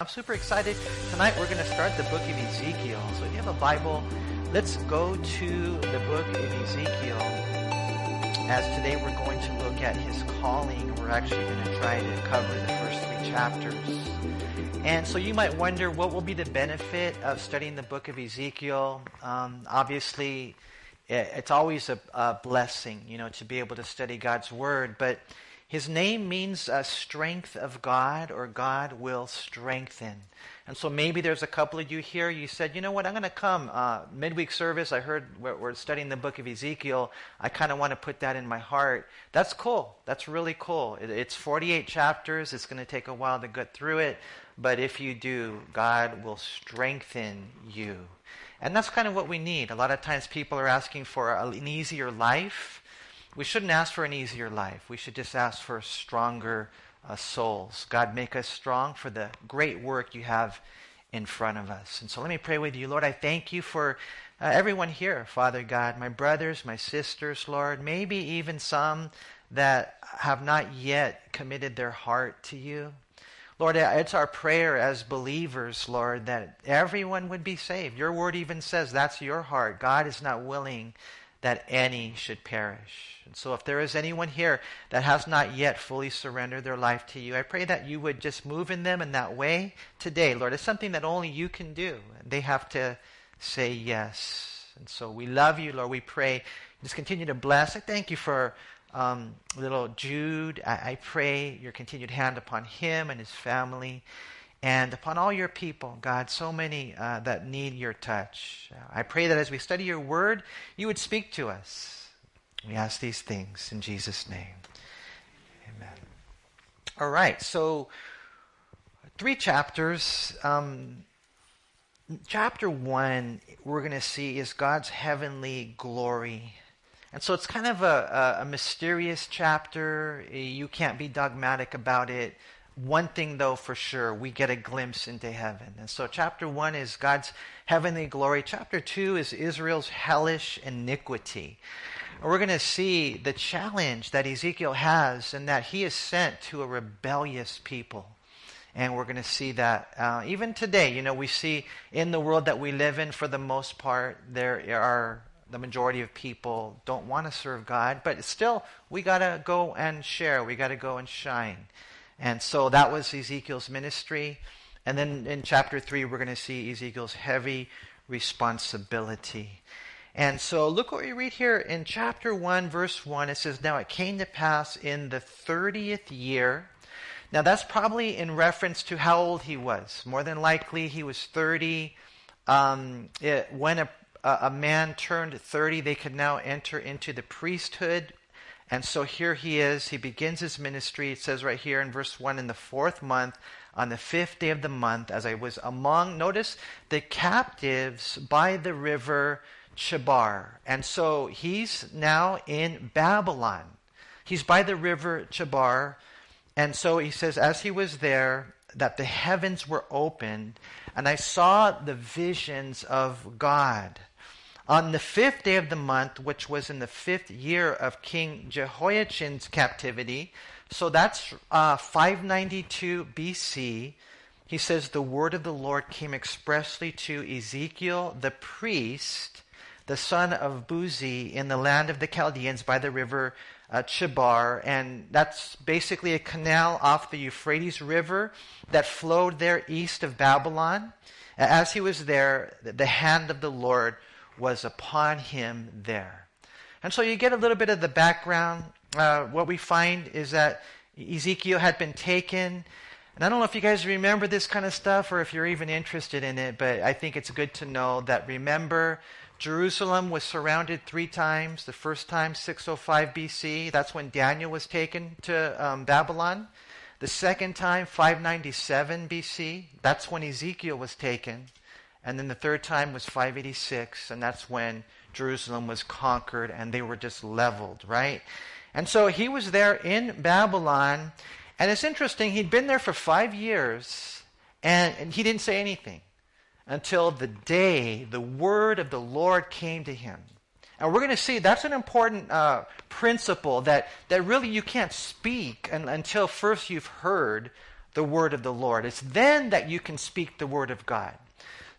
I'm super excited. Tonight we're going to start the book of Ezekiel. So if you have a Bible, let's go to the book of Ezekiel. As today we're going to look at his calling. We're actually going to try to cover the first three chapters. And so you might wonder what will be the benefit of studying the book of Ezekiel. Um, obviously, it's always a, a blessing, you know, to be able to study God's word. But his name means uh, strength of God or God will strengthen. And so maybe there's a couple of you here, you said, you know what, I'm going to come. Uh, midweek service, I heard we're, we're studying the book of Ezekiel. I kind of want to put that in my heart. That's cool. That's really cool. It, it's 48 chapters. It's going to take a while to get through it. But if you do, God will strengthen you. And that's kind of what we need. A lot of times people are asking for an easier life. We shouldn't ask for an easier life. We should just ask for stronger uh, souls. God, make us strong for the great work you have in front of us. And so let me pray with you. Lord, I thank you for uh, everyone here, Father God, my brothers, my sisters, Lord, maybe even some that have not yet committed their heart to you. Lord, it's our prayer as believers, Lord, that everyone would be saved. Your word even says that's your heart. God is not willing that any should perish. And so, if there is anyone here that has not yet fully surrendered their life to you, I pray that you would just move in them in that way today, Lord. It's something that only you can do. They have to say yes. And so, we love you, Lord. We pray. Just continue to bless. I thank you for um, little Jude. I, I pray your continued hand upon him and his family and upon all your people, God, so many uh, that need your touch. I pray that as we study your word, you would speak to us. We ask these things in Jesus' name. Amen. All right, so three chapters. Um, chapter one, we're going to see is God's heavenly glory. And so it's kind of a, a, a mysterious chapter. You can't be dogmatic about it. One thing, though, for sure, we get a glimpse into heaven. And so, chapter one is God's heavenly glory. Chapter two is Israel's hellish iniquity. And we're going to see the challenge that Ezekiel has and that he is sent to a rebellious people. And we're going to see that uh, even today. You know, we see in the world that we live in, for the most part, there are the majority of people don't want to serve God, but still, we got to go and share. We got to go and shine. And so that was Ezekiel's ministry. And then in chapter 3, we're going to see Ezekiel's heavy responsibility. And so look what we read here in chapter 1, verse 1. It says, Now it came to pass in the 30th year. Now that's probably in reference to how old he was. More than likely, he was 30. Um, it, when a, a man turned 30, they could now enter into the priesthood. And so here he is. He begins his ministry. It says right here in verse 1 in the fourth month, on the fifth day of the month, as I was among, notice, the captives by the river Chebar. And so he's now in Babylon. He's by the river Chebar. And so he says, as he was there, that the heavens were opened, and I saw the visions of God. On the fifth day of the month, which was in the fifth year of King Jehoiachin's captivity, so that's uh, 592 BC, he says, The word of the Lord came expressly to Ezekiel the priest the son of Buzi in the land of the Chaldeans by the river uh, Chebar. And that's basically a canal off the Euphrates River that flowed there east of Babylon. As he was there, the hand of the Lord was upon him there. And so you get a little bit of the background. Uh, what we find is that Ezekiel had been taken. And I don't know if you guys remember this kind of stuff or if you're even interested in it, but I think it's good to know that remember Jerusalem was surrounded three times. The first time, 605 BC, that's when Daniel was taken to um, Babylon. The second time, 597 BC, that's when Ezekiel was taken. And then the third time was 586, and that's when Jerusalem was conquered and they were just leveled, right? And so he was there in Babylon, and it's interesting, he'd been there for five years, and, and he didn't say anything until the day the word of the Lord came to him. And we're going to see that's an important uh, principle that, that really you can't speak until first you've heard the word of the Lord. It's then that you can speak the word of God.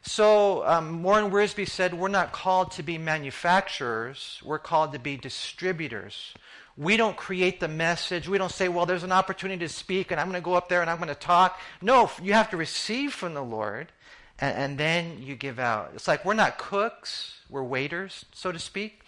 So, um, Warren Wiersbe said, We're not called to be manufacturers, we're called to be distributors. We don't create the message. We don't say, Well, there's an opportunity to speak, and I'm going to go up there and I'm going to talk. No, you have to receive from the Lord, and, and then you give out. It's like we're not cooks, we're waiters, so to speak.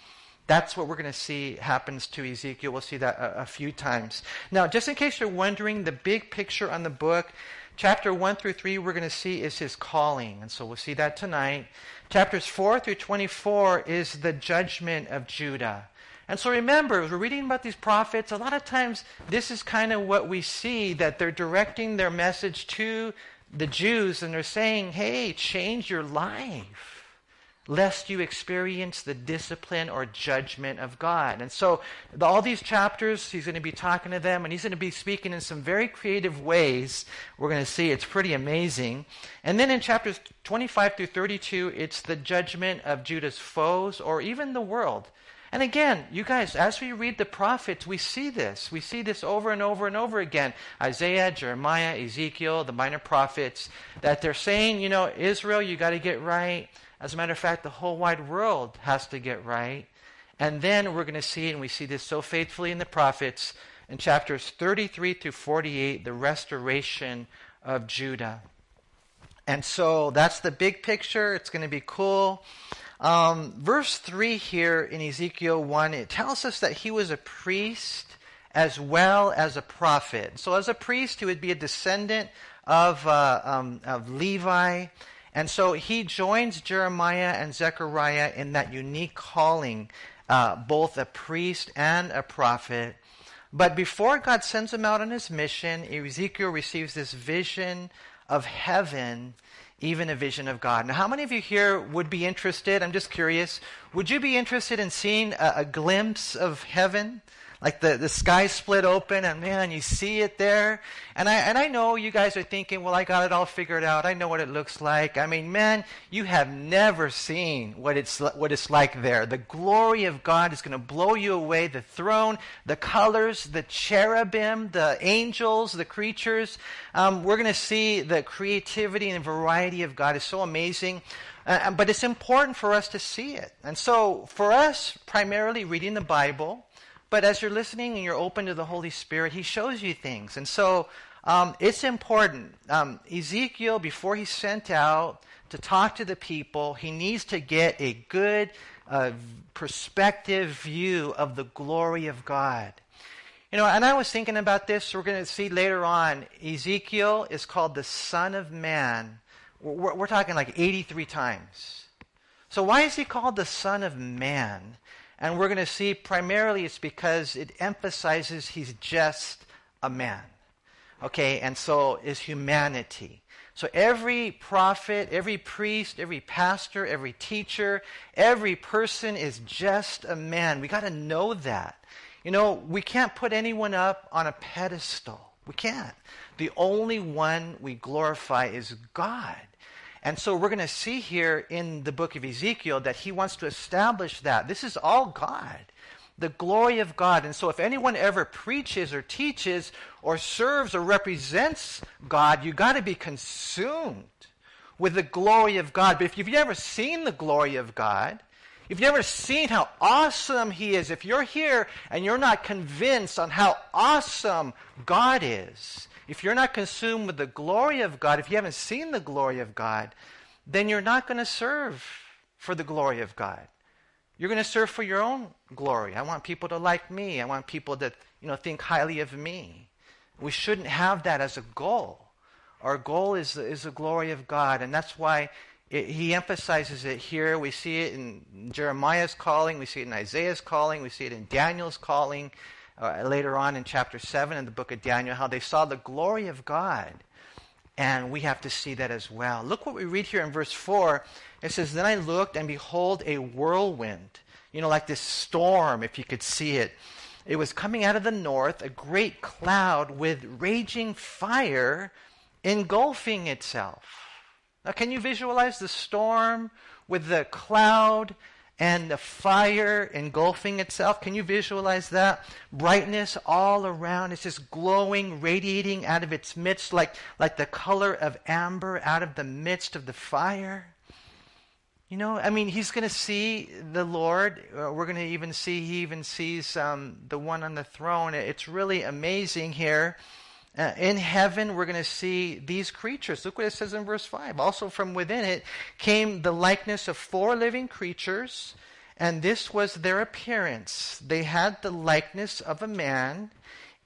That's what we're going to see happens to Ezekiel. We'll see that a, a, few times. Now, just in case you're wondering, the big picture on the book, chapter 1 through 3, we're going to see is his calling. And so we'll see that tonight. Chapters 4 through 24 is the judgment of Judah. And so remember, as we're reading about these prophets, a lot of times this is kind of what we see that they're directing their message to the Jews and they're saying, hey, change your life lest you experience the discipline or judgment of God. And so, all these chapters, he's going to be talking to them, and he's going to be speaking in some very creative ways. We're going to see it's pretty amazing. And then in chapters 25 through 32, it's the judgment of Judah's foes or even the world. And again, you guys, as we read the prophets, we see this. We see this over and over and over again. Isaiah, Jeremiah, Ezekiel, the minor prophets, that they're saying, you know, Israel, you got to get right. As a matter of fact, the whole wide world has to get right. And then we're going to see, and we see this so faithfully in the prophets, in chapters 33 through 48, the restoration of Judah. And so that's the big picture. It's going to be cool. Um, verse 3 here in Ezekiel 1, it tells us that he was a priest as well as a prophet. So, as a priest, he would be a descendant of, uh, um, of Levi. And so he joins Jeremiah and Zechariah in that unique calling, uh, both a priest and a prophet. But before God sends him out on his mission, Ezekiel receives this vision of heaven, even a vision of God. Now, how many of you here would be interested? I'm just curious. Would you be interested in seeing a, a glimpse of heaven? Like the, the sky split open and man, you see it there. And I, and I know you guys are thinking, well, I got it all figured out. I know what it looks like. I mean, man, you have never seen what it's, what it's like there. The glory of God is going to blow you away. The throne, the colors, the cherubim, the angels, the creatures. Um, we're going to see the creativity and variety of God is so amazing. Uh, but it's important for us to see it. And so, for us, primarily reading the Bible, but as you're listening and you're open to the Holy Spirit, He shows you things. And so um, it's important. Um, Ezekiel, before he's sent out to talk to the people, he needs to get a good uh, perspective view of the glory of God. You know, and I was thinking about this. We're going to see later on. Ezekiel is called the Son of Man. We're, we're talking like 83 times. So why is he called the Son of Man? And we're going to see primarily it's because it emphasizes he's just a man. Okay, and so is humanity. So every prophet, every priest, every pastor, every teacher, every person is just a man. We got to know that. You know, we can't put anyone up on a pedestal. We can't. The only one we glorify is God. And so we're going to see here in the book of Ezekiel that he wants to establish that. This is all God, the glory of God. And so if anyone ever preaches or teaches or serves or represents God, you got to be consumed with the glory of God. But if you've never seen the glory of God, if you've never seen how awesome He is, if you're here and you're not convinced on how awesome God is, if you're not consumed with the glory of God, if you haven't seen the glory of God, then you're not going to serve for the glory of God. You're going to serve for your own glory. I want people to like me. I want people to, you know, think highly of me. We shouldn't have that as a goal. Our goal is, is the glory of God, and that's why it, he emphasizes it here. We see it in Jeremiah's calling, we see it in Isaiah's calling, we see it in Daniel's calling uh, later on in chapter 7 in the book of Daniel, how they saw the glory of God. And we have to see that as well. Look what we read here in verse 4. It says, Then I looked, and behold, a whirlwind. You know, like this storm, if you could see it. It was coming out of the north, a great cloud with raging fire engulfing itself. Now, can you visualize the storm with the cloud and the fire engulfing itself. Can you visualize that? Brightness all around. It's just glowing, radiating out of its midst like, like the color of amber out of the midst of the fire. You know, I mean, he's going to see the Lord. Uh, we're going to even see, he even sees um, the one on the throne. It's really amazing here. Uh, in heaven, we're going to see these creatures. Look what it says in verse 5. Also, from within it came the likeness of four living creatures, and this was their appearance. They had the likeness of a man.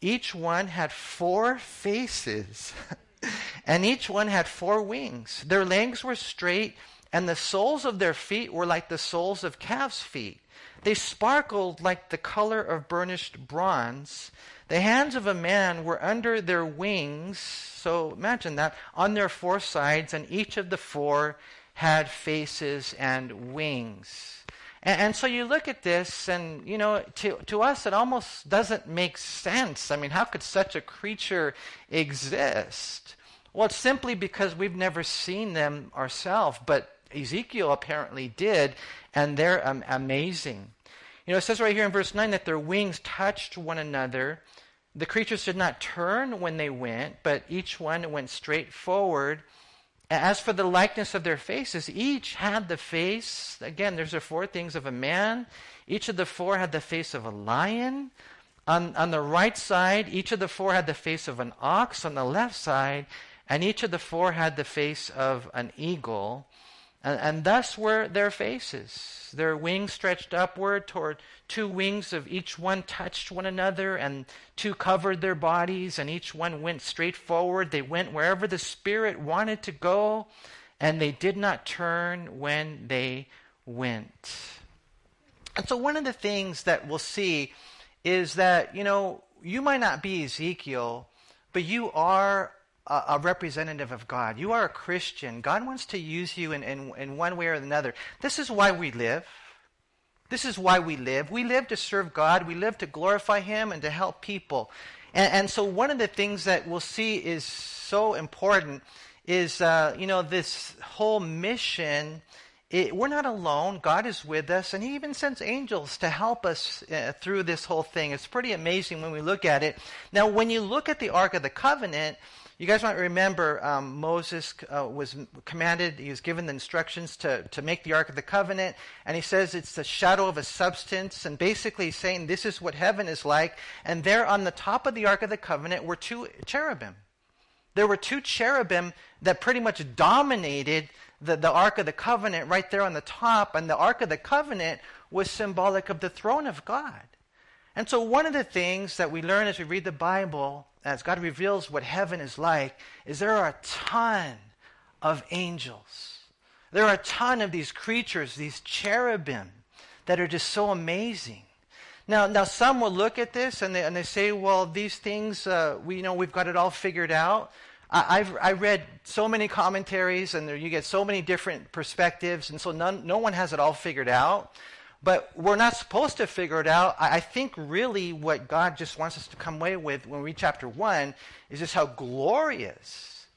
Each one had four faces, and each one had four wings. Their legs were straight and the soles of their feet were like the soles of calves' feet. They sparkled like the color of burnished bronze. The hands of a man were under their wings. So imagine that on their four sides, and each of the four had faces and wings. And, and, so you look at this, and you know, to to us, it almost doesn't make sense. I mean, how could such a creature exist? Well, it's simply because we've never seen them ourselves, but Ezekiel apparently did, and they're um, amazing. You know, it says right here in verse 9 that their wings touched one another. The creatures did not turn when they went, but each one went straight forward. As for the likeness of their faces, each had the face, again, there's the four things of a man. Each of the four had the face of a lion. On, on the right side, each of the four had the face of an ox. On the left side, and each of the four had the face of an eagle. And, and thus were their faces. Their wings stretched upward toward two wings of each one touched one another, and two covered their bodies, and each one went straight forward. They went wherever the Spirit wanted to go, and they did not turn when they went. And so, one of the things that we'll see is that, you know, you might not be Ezekiel, but you are a, a, representative of God. You are a Christian. God wants to use you in, in, in one way or another. This is why we live. This is why we live. We live to serve God. We live to glorify Him and to help people. And, and so, one of the things that we'll see is so important is, uh, you know, this whole mission. It, we're not alone. God is with us, and He even sends angels to help us uh, through this whole thing. It's pretty amazing when we look at it. Now, when you look at the Ark of the Covenant, you guys might remember um, Moses uh, was commanded, he was given the instructions to, to make the Ark of the Covenant, and he says it's the shadow of a substance, and basically saying this is what heaven is like. And there on the top of the Ark of the Covenant were two cherubim. There were two cherubim that pretty much dominated the, the Ark of the Covenant right there on the top, and the Ark of the Covenant was symbolic of the throne of God. And so, one of the things that we learn as we read the Bible as God reveals what heaven is like, is there are a ton of angels. There are a ton of these creatures, these cherubim, that are just so amazing. Now, now some will look at this and they, and they say, well, these things, uh, we you know we've got it all figured out. I, have I read so many commentaries and there, you get so many different perspectives, and so none, no one has it all figured out. But we're not supposed to figure it out. I think really what God just wants us to come away with when we read chapter 1 is just how glorious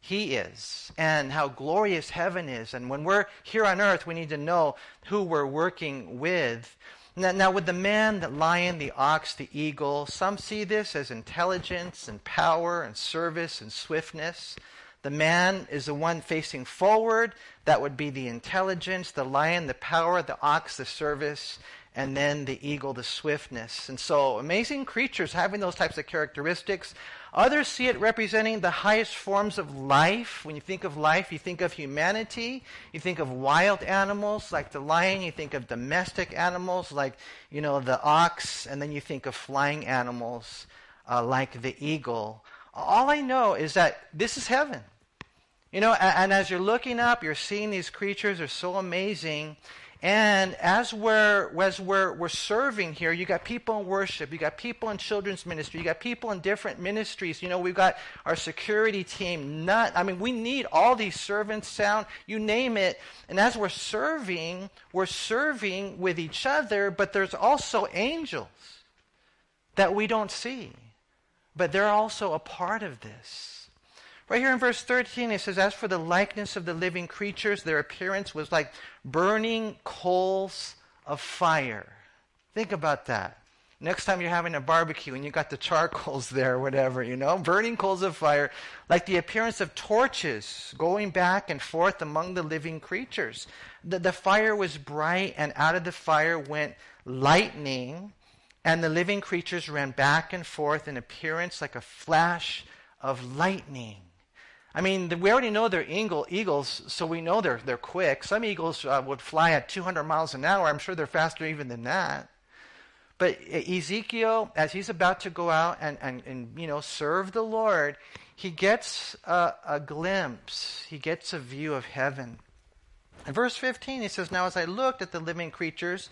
He is and how glorious heaven is. And when we're here on earth, we need to know who we're working with. Now, now, with the man, the lion, the ox, the eagle, some see this as intelligence and power and service and swiftness. The man is the one facing forward. That would be the intelligence, the lion, the power, the ox, the service, and then the eagle, the swiftness. And so, amazing creatures having those types of characteristics. Others see it representing the highest forms of life. When you think of life, you think of humanity. You think of wild animals like the lion. You think of domestic animals like, you know, the ox. And then you think of flying animals uh, like the eagle. All I know is that this is heaven. You know, and, and as you're looking up, you're seeing these creatures are so amazing. And as we're as we're we're serving here, you got people in worship, you got people in children's ministry, you got people in different ministries. You know, we've got our security team. Not, I mean, we need all these servants, sound, you name it. And as we're serving, we're serving with each other, but there's also angels that we don't see, but they're also a part of this. Right here in verse 13, it says, As for the likeness of the living creatures, their appearance was like burning coals of fire. Think about that. Next time you're having a barbecue and you got the charcoals there whatever, you know, burning coals of fire, like the appearance of torches going back and forth among the living creatures. The, the fire was bright, and out of the fire went lightning, and the living creatures ran back and forth in appearance like a flash of lightning. I mean, we already know they're eagle, eagles, so we know they're, they're quick. Some eagles uh, would fly at 200 miles an hour. I'm sure they're faster even than that. But Ezekiel, as he's about to go out and, and, and you know, serve the Lord, he gets a, a glimpse, he gets a view of heaven. In verse 15, he says, Now as I looked at the living creatures,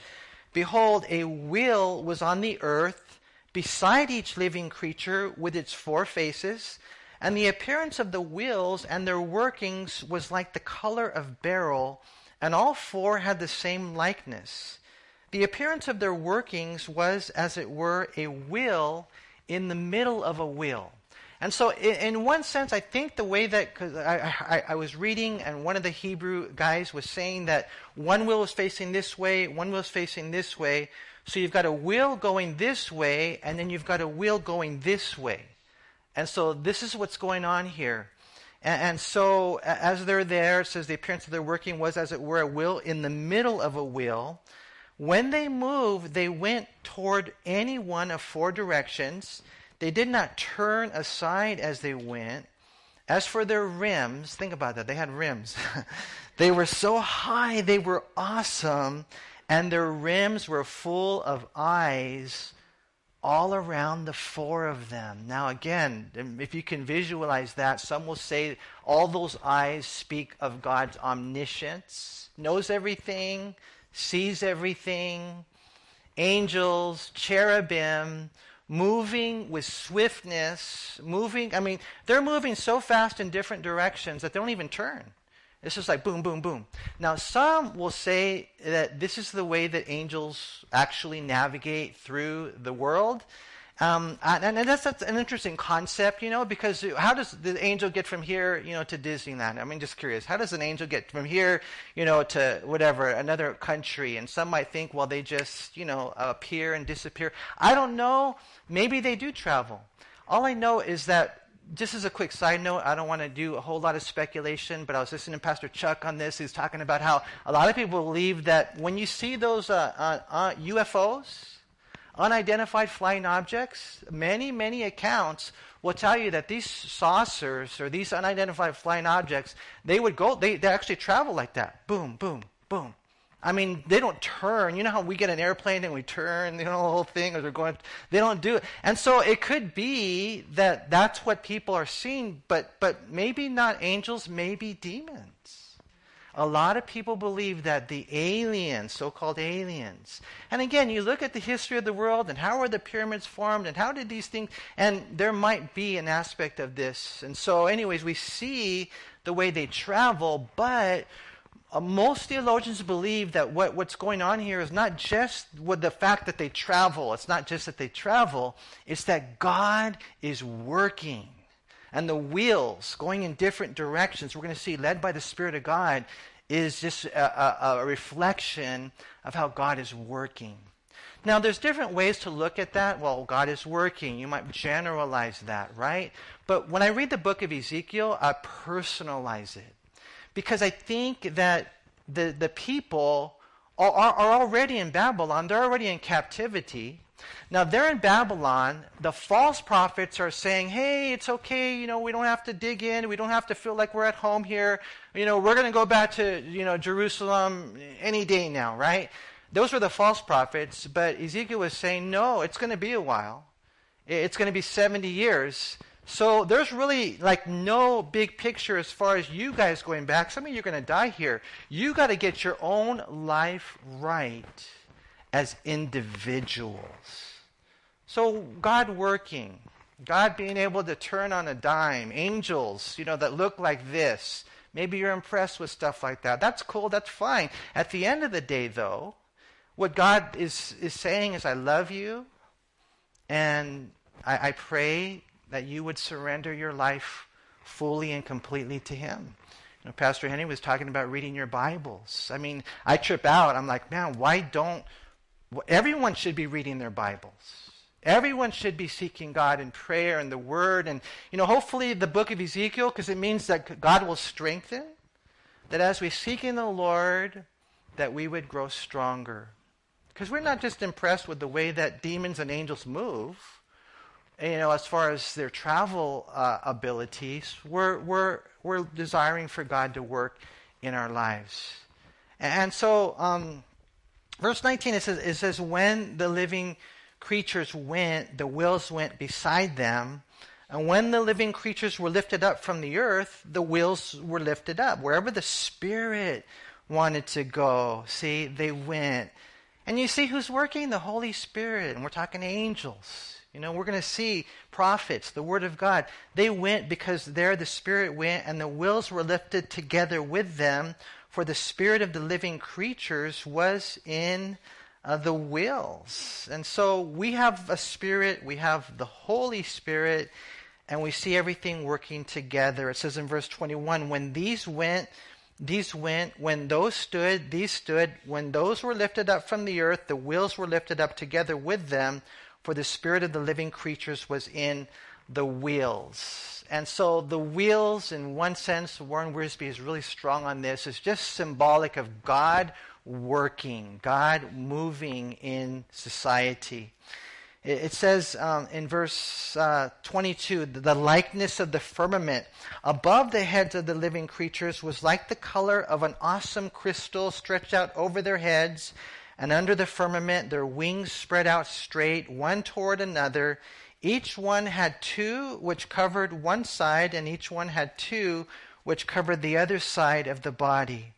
behold, a wheel was on the earth beside each living creature with its four faces. And the appearance of the wheels and their workings was like the color of beryl, and all four had the same likeness. The appearance of their workings was, as it were, a wheel in the middle of a wheel. And so, in, in one sense, I think the way that, I, I, I, was reading, and one of the Hebrew guys was saying that one wheel is facing this way, one wheel is facing this way. So you've got a wheel going this way, and then you've got a wheel going this way. And so this is what's going on here. And, and so, as they're there, it says the appearance of their working was, as it were, a wheel in the middle of a wheel. When they moved, they went toward any one of four directions. They did not turn aside as they went. As for their rims, think about that. They had rims. they were so high, they were awesome, and their rims were full of eyes all around the four of them. Now, again, if you can visualize that, some will say all those eyes speak of God's omniscience, knows everything, sees everything, angels, cherubim, moving with swiftness, moving. I mean, they're moving so fast in different directions that they don't even turn. It's just like boom, boom, boom. Now, some will say that this is the way that angels actually navigate through the world. Um, and, and that's, that's, an interesting concept, you know, because how does the angel get from here, you know, to Disneyland? I mean, just curious. How does an angel get from here, you know, to whatever, another country? And some might think, well, they just, you know, appear and disappear. I don't know. Maybe they do travel. All I know is that just as a quick side note, I don't want to do a whole lot of speculation, but I was listening to Pastor Chuck on this. He's talking about how a lot of people believe that when you see those uh, uh, uh, UFOs, unidentified flying objects, many, many accounts will tell you that these saucers or these unidentified flying objects, they would go, they, they actually travel like that. Boom, boom, boom. I mean, they don't turn. You know how we get an airplane and we turn, you know, the whole thing, or they're going, they don't do it. And so it could be that that's what people are seeing, but, but maybe not angels, maybe demons. A lot of people believe that the aliens, so called aliens, and again, you look at the history of the world and how were the pyramids formed and how did these things, and there might be an aspect of this. And so, anyways, we see the way they travel, but uh, most theologians believe that what, what's going on here is not just with the fact that they travel, it's not just that they travel, it's that God is working and the wheels going in different directions, we're going to see, led by the Spirit of God, is just a, a, a reflection of how God is working. Now, there's different ways to look at that. Well, God is working. You might generalize that, right? But when I read the book of Ezekiel, I personalize it. Because I think that the, the people are, are already in Babylon, they're already in captivity. Now, they're in Babylon. The false prophets are saying, hey, it's okay. You know, we don't have to dig in. We don't have to feel like we're at home here. You know, we're going to go back to, you know, Jerusalem any day now, right? Those were the false prophets. But Ezekiel was saying, no, it's going to be a while. It's going to be 70 years. So there's really like no big picture as far as you guys going back. Some of you are going to die here. You got to get your own life right as individuals. So, God working, God being able to turn on a dime, angels, you know, that look like this. Maybe you're impressed with stuff like that. That's cool, that's fine. At the end of the day, though, what God is, is saying is, I love you, and I, I pray that you would surrender your life fully and completely to Him. You know, Pastor Henry was talking about reading your Bibles. I mean, I trip out. I'm like, man, why don't everyone should be reading their Bibles? Everyone should be seeking God in prayer and the Word, and you know, hopefully the book of Ezekiel, because it means that God will strengthen. That as we seek in the Lord, that we would grow stronger. Because we're not just impressed with the way that demons and angels move, you know, as far as their travel uh, abilities, we're, we're, we're desiring for God to work in our lives. And so, um, verse 19, it says, it says, When the living creatures went, the wheels went beside them. And when the living creatures were lifted up from the earth, the wheels were lifted up. Wherever the Spirit wanted to go, see, they went. And you see who's working? The Holy Spirit. And we're talking angels. You know, we're going to see prophets, the Word of God. They went because there the Spirit went and the wills were lifted together with them, for the Spirit of the living creatures was in uh, the wills. And so we have a Spirit, we have the Holy Spirit, and we see everything working together. It says in verse 21 when these went, these went, when those stood, these stood. When those were lifted up from the earth, the wheels were lifted up together with them, for the spirit of the living creatures was in the wheels. And so the wheels, in one sense, Warren Wiersbe is really strong on this, is just symbolic of God working, God moving in society. It says um, in verse uh, 22 the likeness of the firmament above the heads of the living creatures was like the color of an awesome crystal stretched out over their heads, and under the firmament their wings spread out straight, one toward another. Each one had two which covered one side, and each one had two which covered the other side of the body.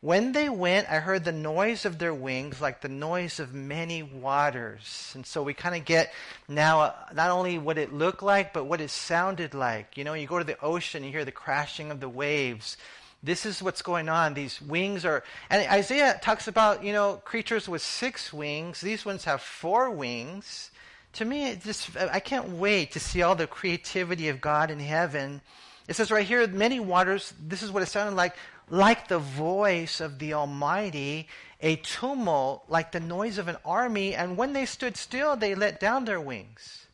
When they went, I heard the noise of their wings like the noise of many waters. And so we kind of get now uh, not only what it looked like, but what it sounded like. You know, you go to the ocean, you hear the crashing of the waves. This is what's going on. These wings are, and Isaiah talks about, you know, creatures with six wings. These ones have four wings. To me, it just, I can't wait to see all the creativity of God in heaven. It says right here, many waters, this is what it sounded like like the voice of the Almighty, a tumult like the noise of an army, and when they stood still, they let down their wings.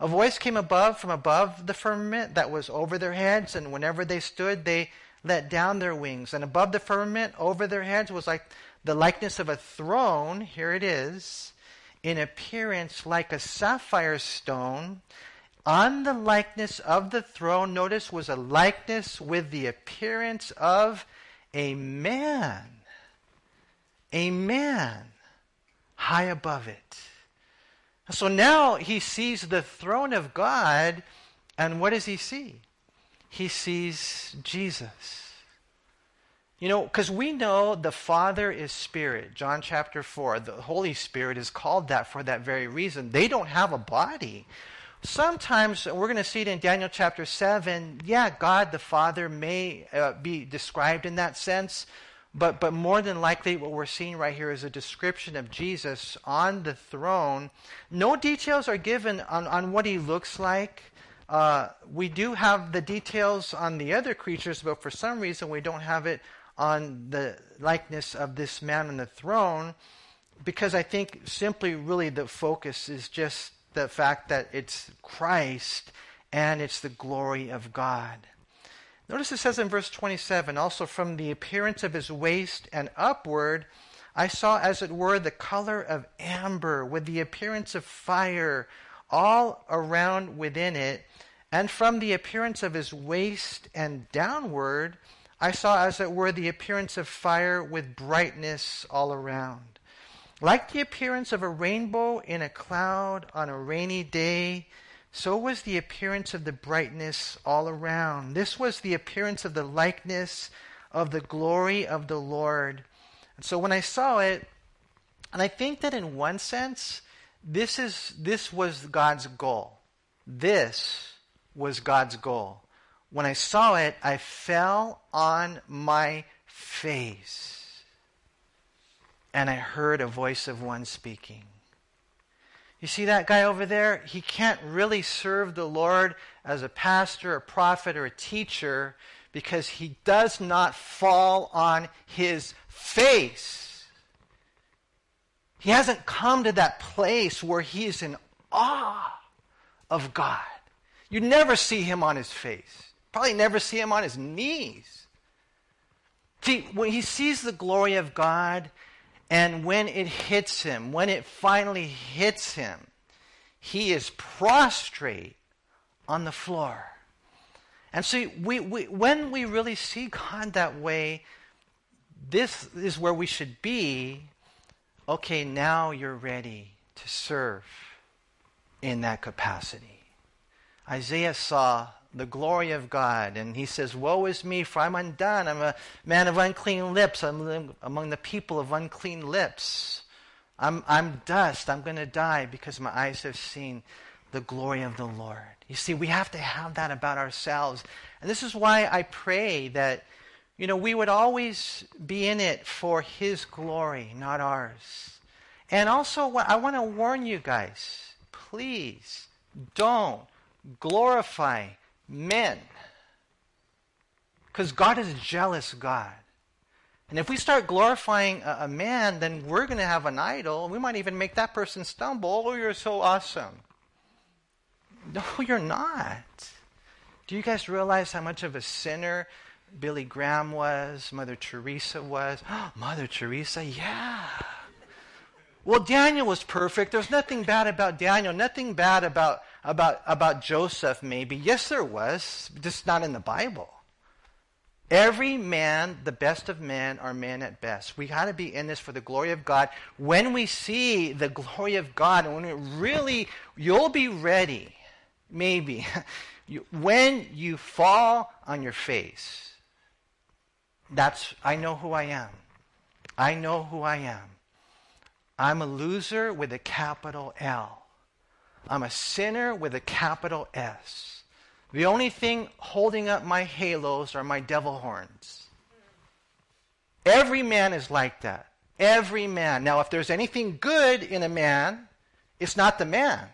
A voice came above from above the firmament that was over their heads, and whenever they stood, they let down their wings. And above the firmament, over their heads, was like the likeness of a throne. Here it is, in appearance like a sapphire stone on the likeness of the throne, notice, was a likeness with the appearance of a man. A man high above it. So now he sees the throne of God, and what does he see? He sees Jesus. You know, because we know the Father is Spirit. John chapter 4. The Holy Spirit is called that for that very reason. They don't have a body. Sometimes we're going to see it in Daniel chapter 7. Yeah, God the Father may uh, be described in that sense, but, but more than likely, what we're seeing right here is a description of Jesus on the throne. No details are given on, on what he looks like. Uh, we do have the details on the other creatures, but for some reason we don't have it on the likeness of this man on the throne because I think simply really the focus is just the fact that it's Christ and it's the glory of God. Notice it says in verse 27 also from the appearance of his waist and upward, I saw as it were the color of amber with the appearance of fire all around within it. And from the appearance of his waist and downward, I saw as it were the appearance of fire with brightness all around. Like the appearance of a rainbow in a cloud on a rainy day, so was the appearance of the brightness all around. This was the appearance of the likeness of the glory of the Lord. And so when I saw it, and I think that in one sense, this is this was God's goal. This was God's goal. When I saw it, I fell on my face and I heard a voice of one speaking. You see that guy over there? He can't really serve the Lord as a pastor, a prophet, or a teacher because he does not fall on his face. He hasn't come to that place where he is in awe of God. You never see him on his face. Probably never see him on his knees. See, when he sees the glory of God, and when it hits him, when it finally hits him, he is prostrate on the floor. And so, we, we, when we really see God that way, this is where we should be. Okay, now you're ready to serve in that capacity. Isaiah saw the glory of God. And he says, Woe is me, for I'm undone. I'm a man of unclean lips. I'm among the people of unclean lips. I'm, I'm dust. I'm going to die because my eyes have seen the glory of the Lord. You see, we have to have that about ourselves. And this is why I pray that, you know, we would always be in it for His glory, not ours. And also, I want to warn you guys please don't glorify men. Because God is a jealous God. And if we start glorifying a, a man, then we're going to have an idol. We might even make that person stumble. Oh, you're so awesome. No, you're not. Do you guys realize how much of a sinner Billy Graham was, Mother Teresa was? Mother Teresa, yeah. Well, Daniel was perfect. There's nothing bad about Daniel, nothing bad about about, about Joseph, maybe. Yes, there was, just not in the Bible. Every man, the best of men, are men at best. We got to be in this for the glory of God. When we see the glory of God, when it really, you'll be ready, maybe, when you fall on your face. That's, I know who I am. I know who I am. I'm a loser with a capital L. I'm a sinner with a capital S. The only thing holding up my halos are my devil horns. Every man is like that. Every man. Now, if there's anything good in a man, it's not the man,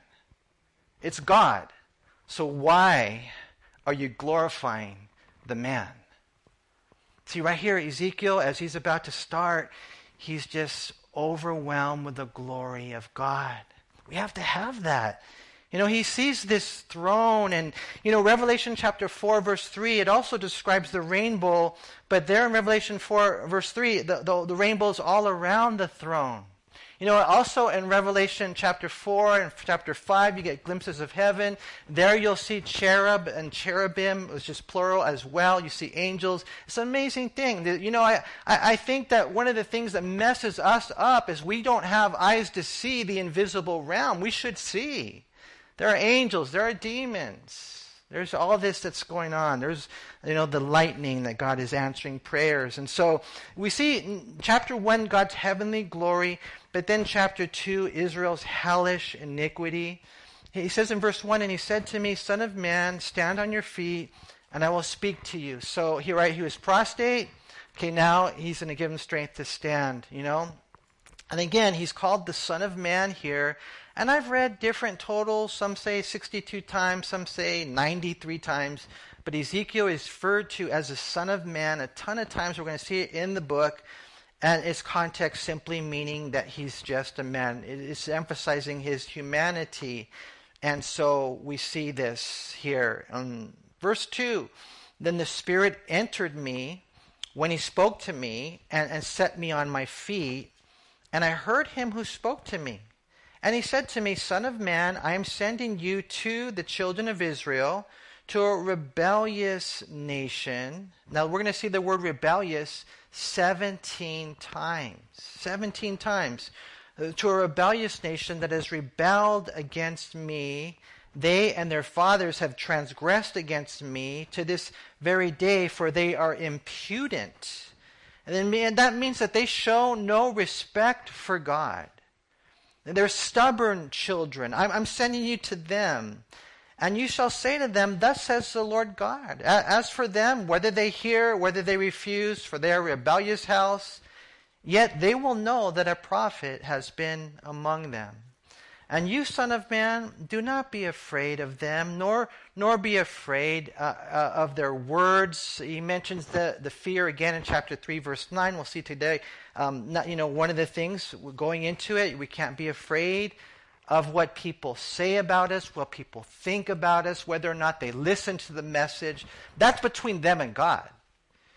it's God. So, why are you glorifying the man? See, right here, Ezekiel, as he's about to start, he's just overwhelmed with the glory of God. We have to have that. You know, he sees this throne, and, you know, Revelation chapter 4, verse 3, it also describes the rainbow, but there in Revelation 4, verse 3, the, the, the rainbow is all around the throne. You know, also in Revelation chapter 4 and chapter 5, you get glimpses of heaven. There you'll see cherub and cherubim, it's just plural as well. You see angels. It's an amazing thing. You know, I, I think that one of the things that messes us up is we don't have eyes to see the invisible realm. We should see. There are angels, there are demons. There's all this that's going on. There's, you know, the lightning that God is answering prayers. And so we see chapter 1, God's heavenly glory. But then, chapter 2, Israel's hellish iniquity. He says in verse 1 And he said to me, Son of man, stand on your feet, and I will speak to you. So, he, right, he was prostrate. Okay, now he's going to give him strength to stand, you know? And again, he's called the Son of Man here. And I've read different totals. Some say 62 times, some say 93 times. But Ezekiel is referred to as the Son of Man a ton of times. We're going to see it in the book. And its context simply meaning that he's just a man. It's emphasizing his humanity. And so we see this here. In verse 2 Then the Spirit entered me when he spoke to me and, and set me on my feet. And I heard him who spoke to me. And he said to me, Son of man, I am sending you to the children of Israel, to a rebellious nation. Now we're going to see the word rebellious 17 times. 17 times. Uh, to a rebellious nation that has rebelled against me. They and their fathers have transgressed against me to this very day, for they are impudent. And that means that they show no respect for God. They're stubborn children. I'm, I'm sending you to them. And you shall say to them, Thus says the Lord God. As for them, whether they hear, whether they refuse, for they are rebellious house, yet they will know that a prophet has been among them. And you, son of man, do not be afraid of them, nor nor be afraid uh, uh, of their words. He mentions the, the fear again in chapter 3, verse 9. We'll see today. Um, not, you know, one of the things going into it, we can't be afraid of what people say about us, what people think about us, whether or not they listen to the message. That's between them and God.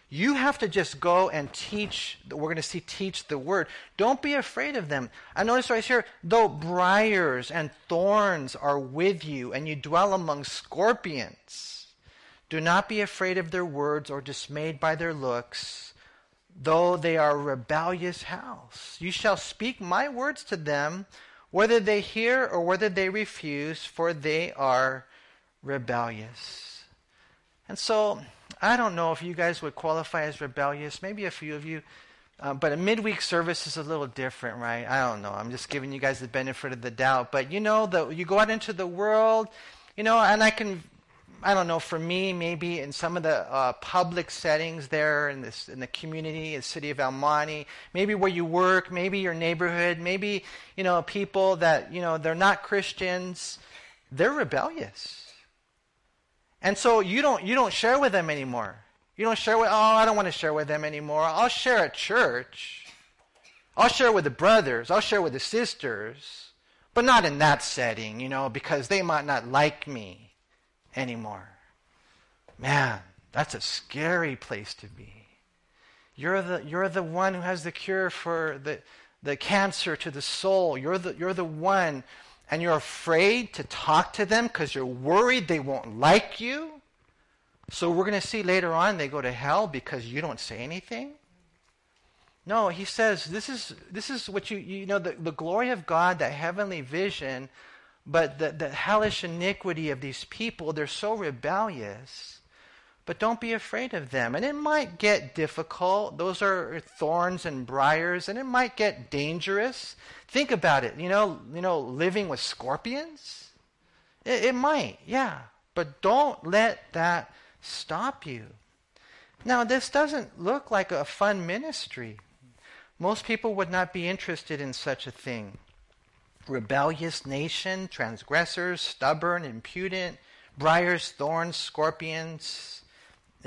You have to just go and teach. We're going to see teach the word. Don't be afraid of them. I notice right here, though briars and thorns are with you and you dwell among scorpions, do not be afraid of their words or dismayed by their looks, though they are a rebellious house. You shall speak my words to them, whether they hear or whether they refuse, for they are rebellious. And so, I don't know if you guys would qualify as rebellious. Maybe a few of you. Uh, but a midweek service is a little different, right? I don't know. I'm just giving you guys the benefit of the doubt. But you know, the, you go out into the world, you know, and I can, I don't know, for me, maybe in some of the uh, public settings there in, this, in the community, in the city of El Monte, maybe where you work, maybe your neighborhood, maybe, you know, people that, you know, they're not Christians, they're rebellious. And so you don't you don't share with them anymore. You don't share with oh I don't want to share with them anymore. I'll share at church. I'll share with the brothers. I'll share with the sisters. But not in that setting, you know, because they might not like me anymore. Man, that's a scary place to be. You're the, you're the one who has the cure for the, the cancer to the soul. You're the, you're the one and you're afraid to talk to them because you're worried they won't like you. So we're going to see later on they go to hell because you don't say anything. No, he says this is this is what you you know the, the glory of God, that heavenly vision, but the, the hellish iniquity of these people, they're so rebellious but don't be afraid of them. And it might get difficult. Those are thorns and briars, and it might get dangerous. Think about it. You know, you know, living with scorpions. It, it might, yeah. But don't let that stop you. Now, this doesn't look like a fun ministry. Most people would not be interested in such a thing. Rebellious nation, transgressors, stubborn, impudent, briars, thorns, scorpions,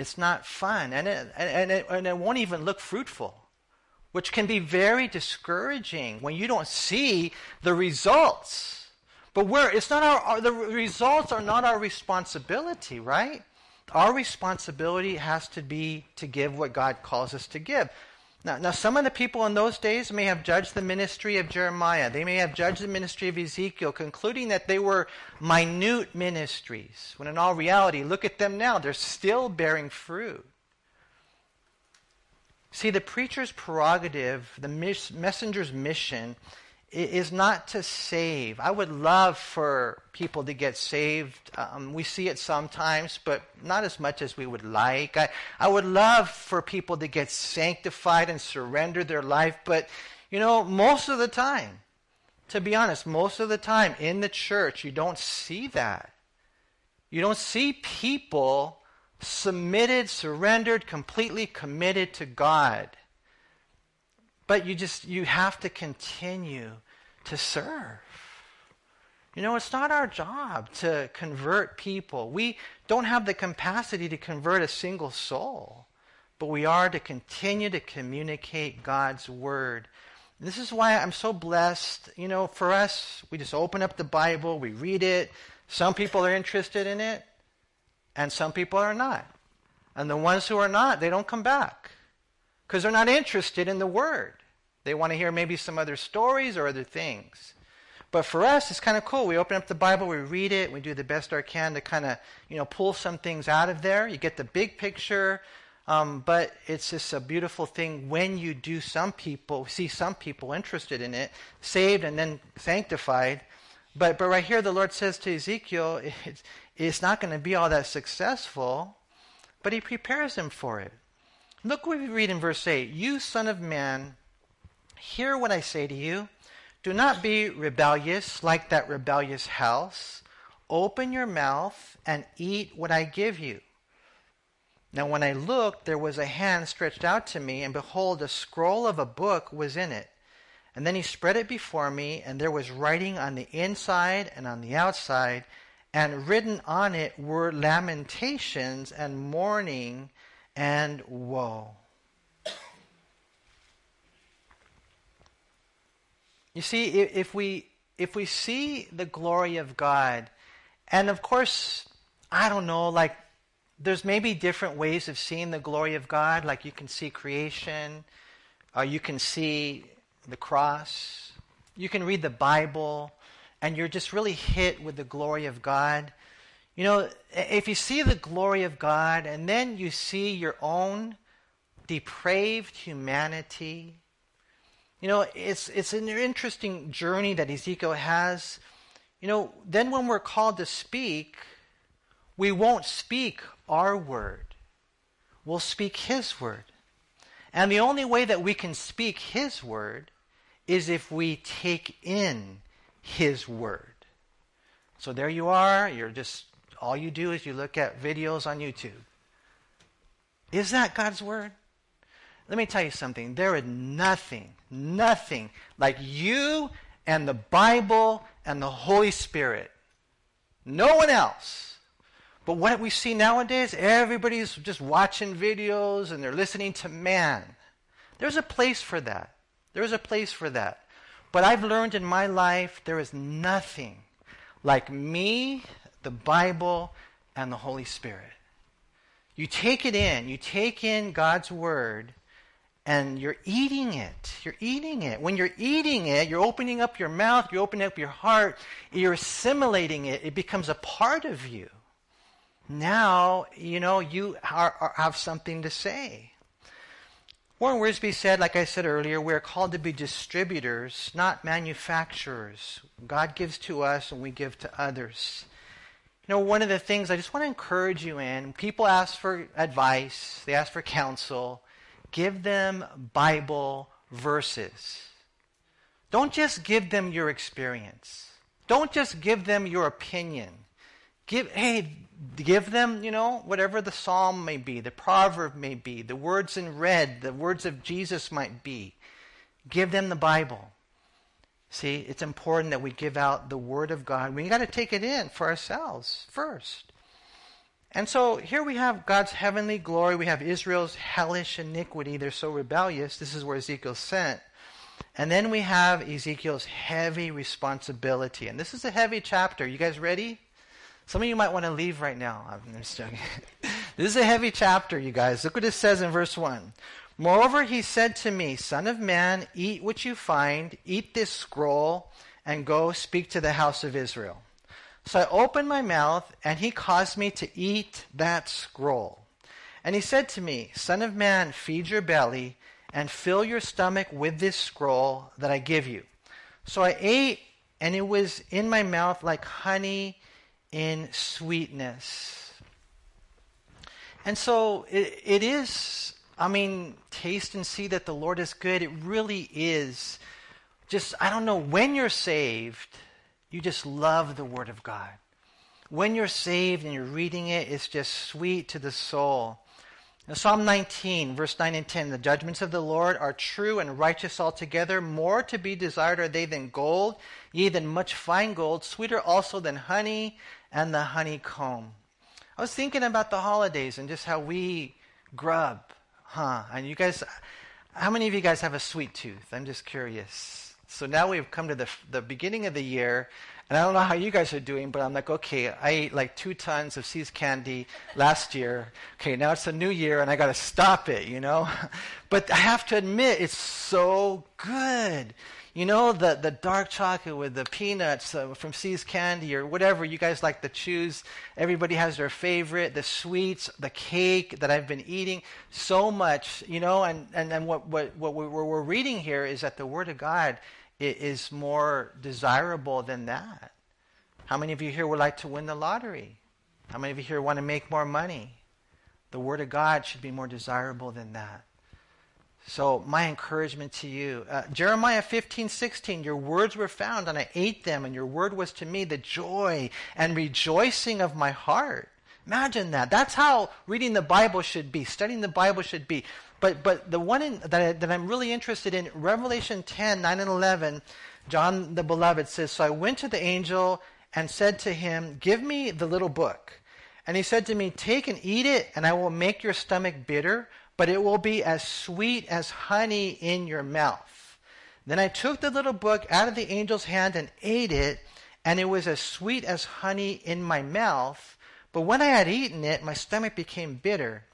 it's not fun, and it, and, it, and it won't even look fruitful, which can be very discouraging when you don't see the results. But we're, it's not our, the results are not our responsibility, right? Our responsibility has to be to give what God calls us to give. Now, now, some of the people in those days may have judged the ministry of Jeremiah. They may have judged the ministry of Ezekiel, concluding that they were minute ministries. When in all reality, look at them now. They're still bearing fruit. See, the preacher's prerogative, the messenger's mission, is not to save. I would love for people to get saved. Um, we see it sometimes, but not as much as we would like. I, I would love for people to get sanctified and surrender their life, but you know, most of the time, to be honest, most of the time in the church, you don't see that. You don't see people submitted, surrendered, completely committed to God. But you just, you have to continue to serve. You know, it's not our job to convert people. We don't have the capacity to convert a single soul, but we are to continue to communicate God's word. This is why I'm so blessed. You know, for us, we just open up the Bible, we read it. Some people are interested in it, and some people are not. And the ones who are not, they don't come back because they're not interested in the word. They want to hear maybe some other stories or other things. But for us, it's kind of cool. We open up the Bible, we read it, we do the best our can to kind of, you know, pull some things out of there. You get the big picture, um, but it's just a beautiful thing when you do some people, see some people interested in it, saved and then sanctified. But, but right here, the Lord says to Ezekiel, it's, it's not going to be all that successful, but he prepares him for it. Look what we read in verse 8 You, son of man, Hear what I say to you. Do not be rebellious like that rebellious house. Open your mouth and eat what I give you. Now, when I looked, there was a hand stretched out to me, and behold, a scroll of a book was in it. And then he spread it before me, and there was writing on the inside and on the outside, and written on it were lamentations and mourning and woe. You see, if we if we see the glory of God, and of course, I don't know, like there's maybe different ways of seeing the glory of God. Like you can see creation, or you can see the cross, you can read the Bible, and you're just really hit with the glory of God. You know, if you see the glory of God and then you see your own depraved humanity, you know, it's, it's an interesting journey that Ezekiel has. You know, then when we're called to speak, we won't speak our word, we'll speak his word. And the only way that we can speak his word is if we take in his word. So there you are. You're just, all you do is you look at videos on YouTube. Is that God's word? Let me tell you something. There is nothing, nothing like you and the Bible and the Holy Spirit. No one else. But what we see nowadays, everybody's just watching videos and they're listening to man. There's a place for that. There's a place for that. But I've learned in my life there is nothing like me, the Bible, and the Holy Spirit. You take it in, you take in God's Word, and you're eating it. You're eating it. When you're eating it, you're opening up your mouth, you're opening up your heart, you're assimilating it. It becomes a part of you. Now, you know, you are, are, have something to say. Warren Wiersbe said, like I said earlier, we're called to be distributors, not manufacturers. God gives to us and we give to others. Know, one of the things I just want to encourage you in, people ask for advice, they ask for counsel, give them Bible verses. Don't just give them your experience. Don't just give them your opinion. Give, hey, give them, you know, whatever the psalm may be, the proverb may be, the words in red, the words of Jesus might be. Give them the Bible. See, it's important that we give out the Word of God. We got to take it in for ourselves first. And so here we have God's heavenly glory. We have Israel's hellish iniquity. They're so rebellious. This is where Ezekiel's sent. And then we have Ezekiel's heavy responsibility. And this is a heavy chapter. You guys ready? Some of you might want to leave right now. I'm just joking. this is a heavy chapter, you guys. Look what it says in verse 1. Moreover, he said to me, Son of man, eat what you find, eat this scroll, and go speak to the house of Israel. So I opened my mouth, and he caused me to eat that scroll. And he said to me, Son of man, feed your belly, and fill your stomach with this scroll that I give you. So I ate, and it was in my mouth like honey in sweetness. And so it, it is, I mean, taste and see that the Lord is good. It really is just, I don't know, when you're saved, you just love the Word of God. When you're saved and you're reading it, it's just sweet to the soul. In Psalm 19, verse 9 and 10, the judgments of the Lord are true and righteous altogether. More to be desired are they than gold, yea, than much fine gold, sweeter also than honey and the honeycomb. I was thinking about the holidays and just how we grub, huh? And you guys, how many of you guys have a sweet tooth? I'm just curious. So now we've come to the, the beginning of the year, and I don't know how you guys are doing, but I'm like, okay, I ate like two tons of See's candy last year. Okay, now it's a new year, and I got to stop it, you know? but I have to admit, it's so good. You know, the, the dark chocolate with the peanuts uh, from See's Candy or whatever you guys like to choose. Everybody has their favorite. The sweets, the cake that I've been eating so much, you know, and, and, and what, what, what we're, we're reading here is that the Word of God is more desirable than that. How many of you here would like to win the lottery? How many of you here want to make more money? The Word of God should be more desirable than that. So, my encouragement to you uh, Jeremiah 15, 16, your words were found, and I ate them, and your word was to me the joy and rejoicing of my heart. Imagine that. That's how reading the Bible should be, studying the Bible should be. But, but the one in, that, I, that I'm really interested in, Revelation 10, 9 and 11, John the Beloved says, So I went to the angel and said to him, Give me the little book. And he said to me, Take and eat it, and I will make your stomach bitter, but it will be as sweet as honey in your mouth. Then I took the little book out of the angel's hand and ate it, and it was as sweet as honey in my mouth. But when I had eaten it, my stomach became bitter.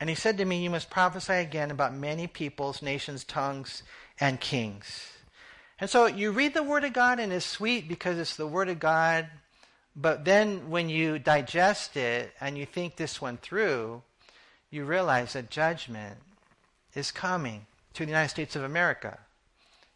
And he said to me, You must prophesy again about many peoples, nations, tongues, and kings. And so you read the Word of God and it's sweet because it's the Word of God. But then when you digest it and you think this one through, you realize that judgment is coming to the United States of America.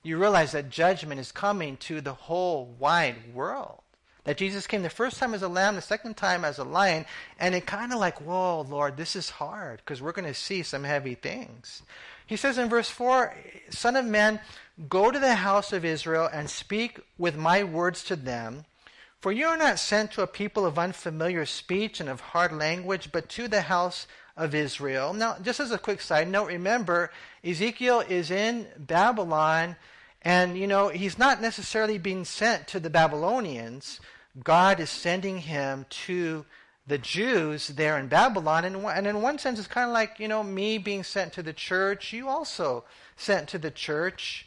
You realize that judgment is coming to the whole wide world. That Jesus came the first time as a lamb, the second time as a lion, and it kind of like, whoa, Lord, this is hard because we're going to see some heavy things. He says in verse 4 Son of man, go to the house of Israel and speak with my words to them. For you are not sent to a people of unfamiliar speech and of hard language, but to the house of Israel. Now, just as a quick side note, remember, Ezekiel is in Babylon, and, you know, he's not necessarily being sent to the Babylonians. God is sending him to the Jews there in Babylon. And, and in one sense, it's kind of like, you know, me being sent to the church. You also sent to the church.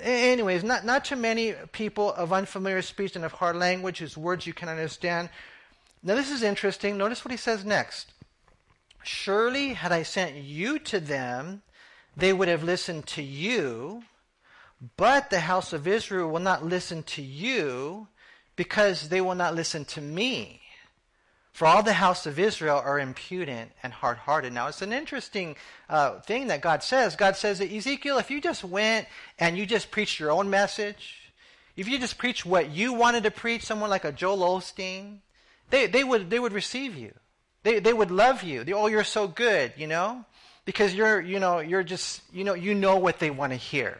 Anyways, not, not too many people of unfamiliar speech and of hard language whose words you can understand. Now, this is interesting. Notice what he says next. Surely, had I sent you to them, they would have listened to you. But the house of Israel will not listen to you because they will not listen to me. For all the house of Israel are impudent and hard hearted. Now, it's an interesting uh, thing that God says. God says that Ezekiel, if you just went and you just preached your own message, if you just preached what you wanted to preach, someone like a Joel Osteen, they, they, would, they would receive you. They, they would love you. They, oh, you're so good, you know? Because you're, you know, you're just, you know, you know what they want to hear,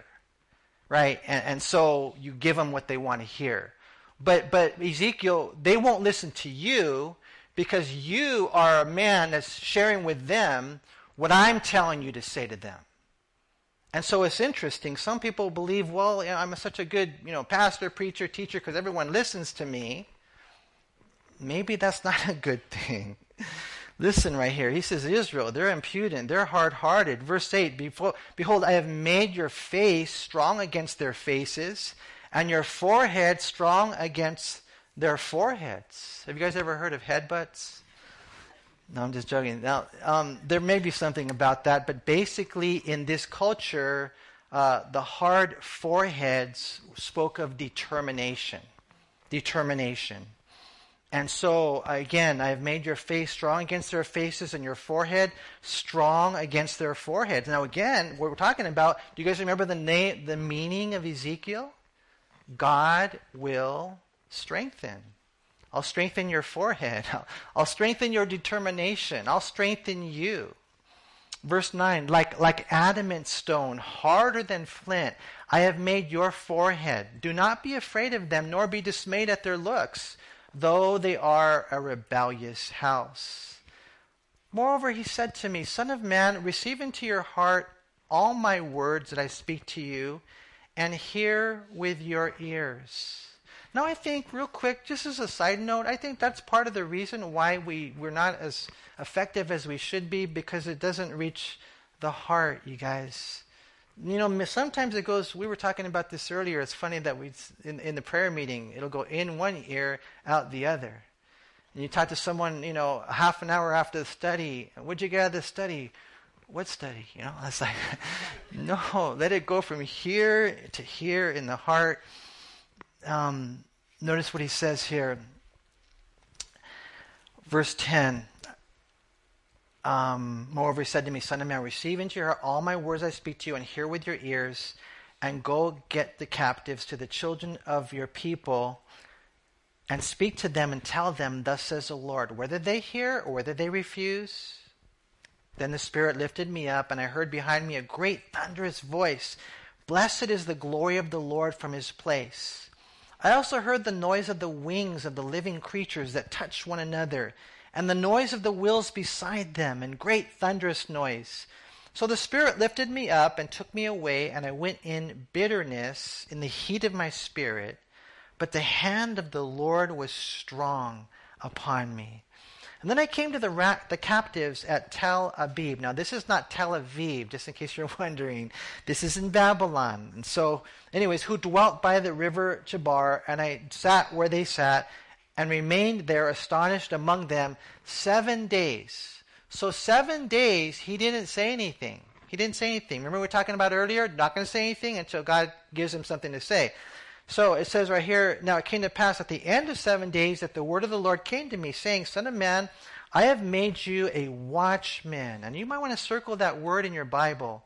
right? And, and so you give them what they want to hear. But, but Ezekiel, they won't listen to you because you are a man that's sharing with them what I'm telling you to say to them. And so it's interesting. Some people believe, well, you know, I'm such a good, you know, pastor, preacher, teacher because everyone listens to me. Maybe that's not a good thing. Listen right here. He says, Israel, they're impudent, they're hard hearted. Verse 8 Behold, I have made your face strong against their faces, and your forehead strong against their foreheads. Have you guys ever heard of headbutts? No, I'm just joking. Now, um, there may be something about that, but basically, in this culture, uh, the hard foreheads spoke of determination. Determination. And so, again, I have made your face strong against their faces and your forehead strong against their foreheads. Now, again, what we're talking about, do you guys remember the, name, the meaning of Ezekiel? God will strengthen. I'll strengthen your forehead. I'll, I'll strengthen your determination. I'll strengthen you. Verse 9, like, like adamant stone, harder than flint, I have made your forehead. Do not be afraid of them, nor be dismayed at their looks, though they are a rebellious house. Moreover, he said to me, Son of man, receive into your heart all my words that I speak to you, and hear with your ears. Now, I think, real quick, just as a side note, I think that's part of the reason why we, we're not as effective as we should be because it doesn't reach the heart, you guys. You know, sometimes it goes, we were talking about this earlier. It's funny that we, in, in the prayer meeting, it'll go in one ear, out the other. And you talk to someone, you know, half an hour after the study, what'd you get out of the study? What study? You know, it's like, no, let it go from here to here in the heart um, notice what he says here. Verse 10. Um, moreover, he said to me, Son of man, receive into your heart all my words I speak to you, and hear with your ears, and go get the captives to the children of your people, and speak to them and tell them, Thus says the Lord, whether they hear or whether they refuse. Then the Spirit lifted me up, and I heard behind me a great thunderous voice Blessed is the glory of the Lord from his place. I also heard the noise of the wings of the living creatures that touched one another, and the noise of the wheels beside them, and great thunderous noise. So the Spirit lifted me up and took me away, and I went in bitterness in the heat of my spirit. But the hand of the Lord was strong upon me. And then I came to the, ra- the captives at Tel Abib. Now, this is not Tel Aviv, just in case you're wondering. This is in Babylon. And so, anyways, who dwelt by the river Chebar, and I sat where they sat, and remained there astonished among them seven days. So, seven days, he didn't say anything. He didn't say anything. Remember we were talking about earlier? Not going to say anything until God gives him something to say. So it says right here, now it came to pass at the end of seven days that the word of the Lord came to me, saying, Son of man, I have made you a watchman. And you might want to circle that word in your Bible,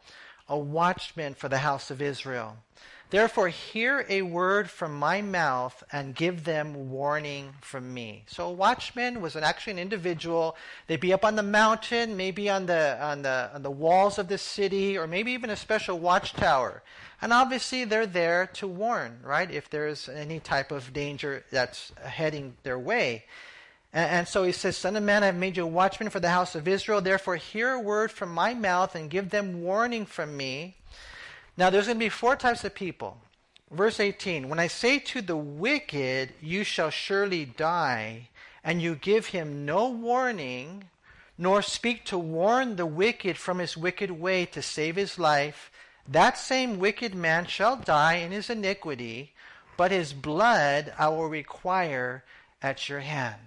a watchman for the house of Israel. Therefore, hear a word from my mouth and give them warning from me. So, a watchman was an, actually an individual. They'd be up on the mountain, maybe on the, on, the, on the walls of the city, or maybe even a special watchtower. And obviously, they're there to warn, right? If there's any type of danger that's heading their way. And, and so he says, Son of man, I have made you a watchman for the house of Israel. Therefore, hear a word from my mouth and give them warning from me. Now, there's going to be four types of people. Verse 18 When I say to the wicked, You shall surely die, and you give him no warning, nor speak to warn the wicked from his wicked way to save his life, that same wicked man shall die in his iniquity, but his blood I will require at your hand.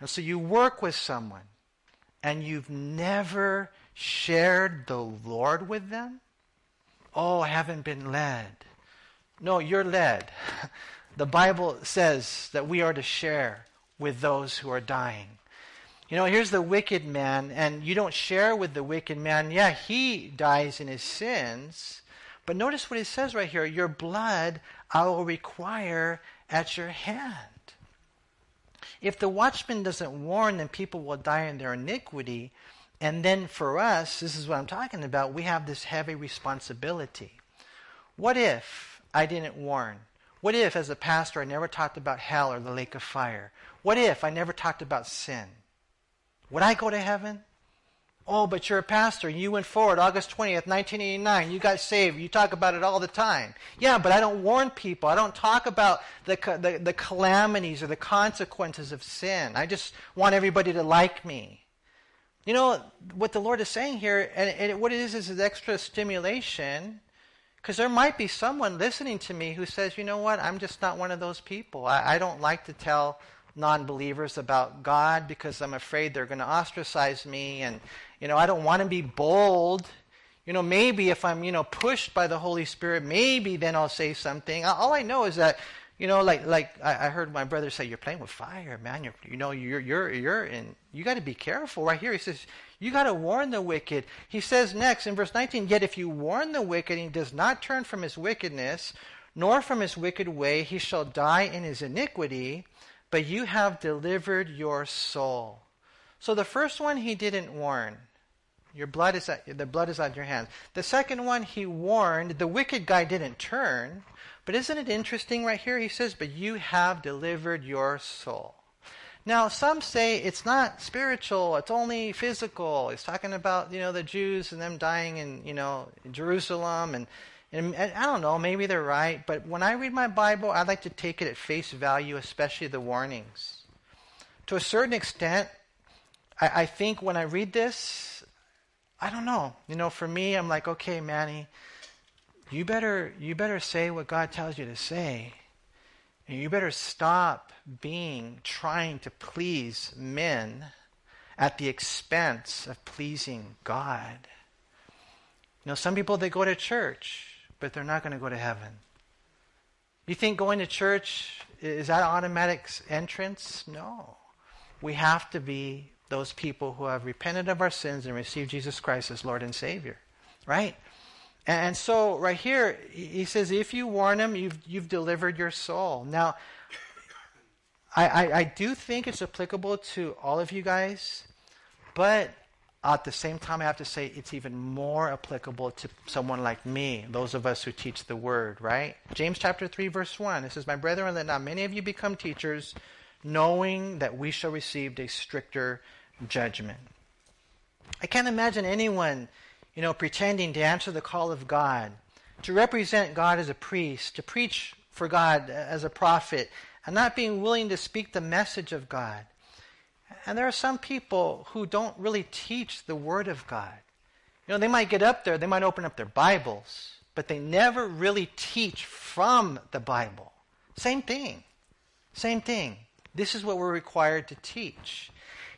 And so you work with someone, and you've never shared the Lord with them? Oh, I haven't been led. No, you're led. The Bible says that we are to share with those who are dying. You know, here's the wicked man, and you don't share with the wicked man. Yeah, he dies in his sins. But notice what it says right here Your blood I will require at your hand. If the watchman doesn't warn, then people will die in their iniquity. And then for us, this is what I'm talking about, we have this heavy responsibility. What if I didn't warn? What if, as a pastor, I never talked about hell or the lake of fire? What if I never talked about sin? Would I go to heaven? Oh, but you're a pastor. and You went forward August 20th, 1989. You got saved. You talk about it all the time. Yeah, but I don't warn people. I don't talk about the, the, the calamities or the consequences of sin. I just want everybody to like me. You know, what the Lord is saying here, and, and what it is, is an extra stimulation. Because there might be someone listening to me who says, you know what, I'm just not one of those people. I, I don't like to tell non believers about God because I'm afraid they're going to ostracize me. And, you know, I don't want to be bold. You know, maybe if I'm, you know, pushed by the Holy Spirit, maybe then I'll say something. All I know is that, you know, like like I, heard my brother say, "You're playing with fire, man. You're, you know, you're you're you're in. You got to be careful." Right here, he says, "You got to warn the wicked." He says next in verse 19, "Yet if you warn the wicked, and he does not turn from his wickedness, nor from his wicked way, he shall die in his iniquity." but you have delivered your soul. So the first one he didn't warn. Your blood is at, the blood is on your hands. The second one he warned. The wicked guy didn't turn. But isn't it interesting right here? He says, "But you have delivered your soul." Now, some say it's not spiritual; it's only physical. He's talking about you know the Jews and them dying in you know Jerusalem and and, I don't know, maybe they're right, but when I read my Bible, I like to take it at face value, especially the warnings. To a certain extent, I, I think when I read this, I don't know. You know, for me, I'm like, okay, Manny, you better you better say what God tells you to say. And you better stop being trying to please men at the expense of pleasing God. You know, some people they go to church but they're not going to go to heaven. You think going to church is that automatic entrance? No. We have to be those people who have repented of our sins and received Jesus Christ as Lord and Savior. Right? And so right here, he says, if you warn them, you've, you've delivered your soul. Now, I, I, I do think it's applicable to all of you guys, but at the same time, I have to say it's even more applicable to someone like me, those of us who teach the word, right? James chapter 3, verse 1. It says, My brethren, let not many of you become teachers, knowing that we shall receive a stricter judgment. I can't imagine anyone, you know, pretending to answer the call of God, to represent God as a priest, to preach for God as a prophet, and not being willing to speak the message of God. And there are some people who don't really teach the Word of God. You know, they might get up there, they might open up their Bibles, but they never really teach from the Bible. Same thing. Same thing. This is what we're required to teach.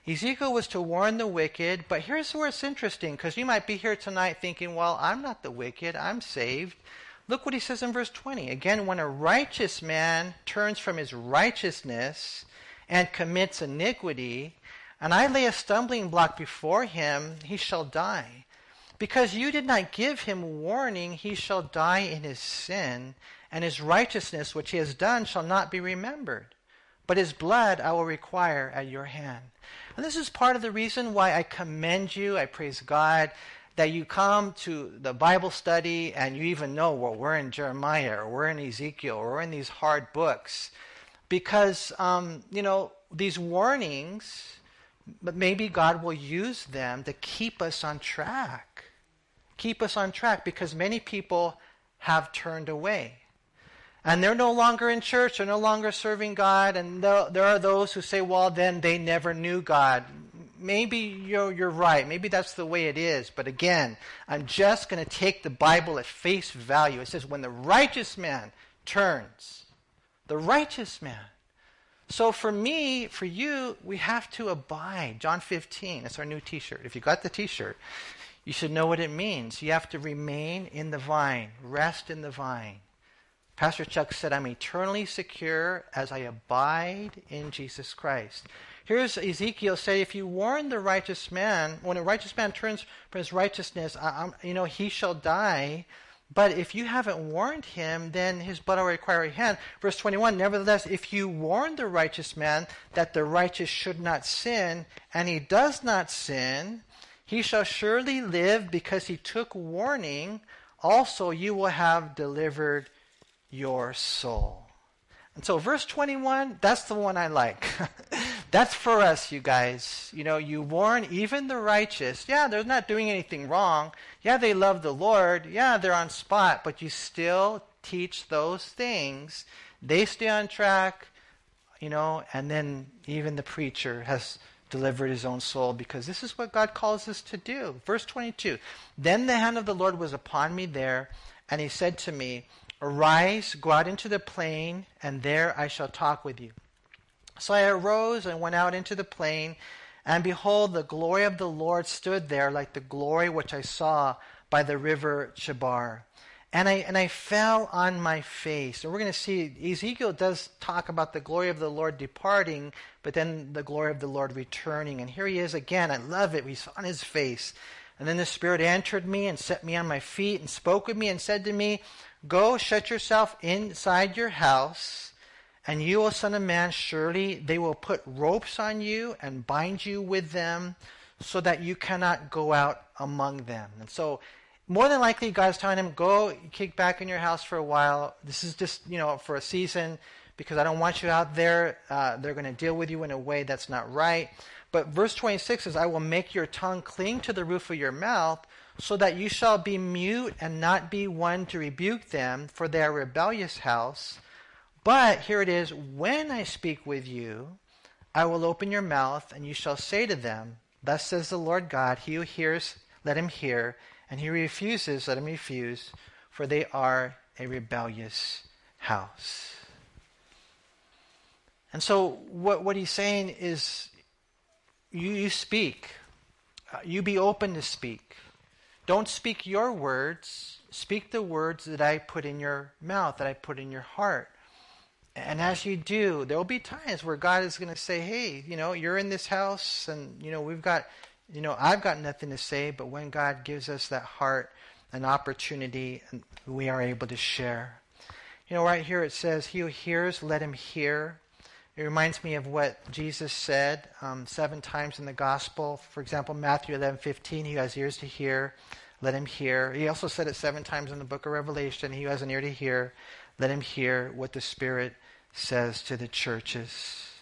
Ezekiel was to warn the wicked, but here's where it's interesting because you might be here tonight thinking, well, I'm not the wicked, I'm saved. Look what he says in verse 20. Again, when a righteous man turns from his righteousness and commits iniquity, and I lay a stumbling block before him, he shall die. Because you did not give him warning, he shall die in his sin, and his righteousness which he has done shall not be remembered. But his blood I will require at your hand. And this is part of the reason why I commend you, I praise God, that you come to the Bible study and you even know, well, we're in Jeremiah or we're in Ezekiel or we're in these hard books. Because, um, you know, these warnings, but maybe God will use them to keep us on track. Keep us on track because many people have turned away. And they're no longer in church, they're no longer serving God, and there are those who say, well, then they never knew God maybe you're, you're right. Maybe that's the way it is. But again, I'm just going to take the Bible at face value. It says, when the righteous man turns, the righteous man. So for me, for you, we have to abide. John 15, that's our new t shirt. If you got the t shirt, you should know what it means. You have to remain in the vine, rest in the vine. Pastor Chuck said, I'm eternally secure as I abide in Jesus Christ. Here's Ezekiel say, if you warn the righteous man, when a righteous man turns from his righteousness, I, you know, he shall die. But if you haven't warned him, then his blood will require a hand. Verse 21, nevertheless, if you warn the righteous man that the righteous should not sin, and he does not sin, he shall surely live because he took warning. Also, you will have delivered your soul. And so, verse 21, that's the one I like. That's for us, you guys. You know, you warn even the righteous. Yeah, they're not doing anything wrong. Yeah, they love the Lord. Yeah, they're on spot, but you still teach those things. They stay on track, you know, and then even the preacher has delivered his own soul because this is what God calls us to do. Verse 22 Then the hand of the Lord was upon me there, and he said to me, Arise, go out into the plain, and there I shall talk with you. So I arose and went out into the plain, and behold, the glory of the Lord stood there like the glory which I saw by the river Chebar. And I, and I fell on my face. And we're going to see Ezekiel does talk about the glory of the Lord departing, but then the glory of the Lord returning. And here he is again. I love it. He's on his face. And then the Spirit entered me and set me on my feet and spoke with me and said to me, Go shut yourself inside your house and you, O Son of Man, surely they will put ropes on you and bind you with them so that you cannot go out among them. And so, more than likely, God's telling him, go kick back in your house for a while. This is just, you know, for a season because I don't want you out there. Uh, they're going to deal with you in a way that's not right. But verse 26 says, I will make your tongue cling to the roof of your mouth so that you shall be mute and not be one to rebuke them, for they are rebellious house. But here it is when I speak with you, I will open your mouth, and you shall say to them, Thus says the Lord God, He who hears, let him hear, and he refuses, let him refuse, for they are a rebellious house. And so, what, what he's saying is, you, you speak. Uh, you be open to speak. Don't speak your words. Speak the words that I put in your mouth, that I put in your heart. And as you do, there will be times where God is going to say, hey, you know, you're in this house and, you know, we've got, you know, I've got nothing to say, but when God gives us that heart, an opportunity, we are able to share. You know, right here it says, he who hears, let him hear. It reminds me of what Jesus said um, seven times in the gospel. For example, Matthew 11, 15, he has ears to hear, let him hear. He also said it seven times in the book of Revelation, he has an ear to hear, let him hear what the Spirit says to the churches.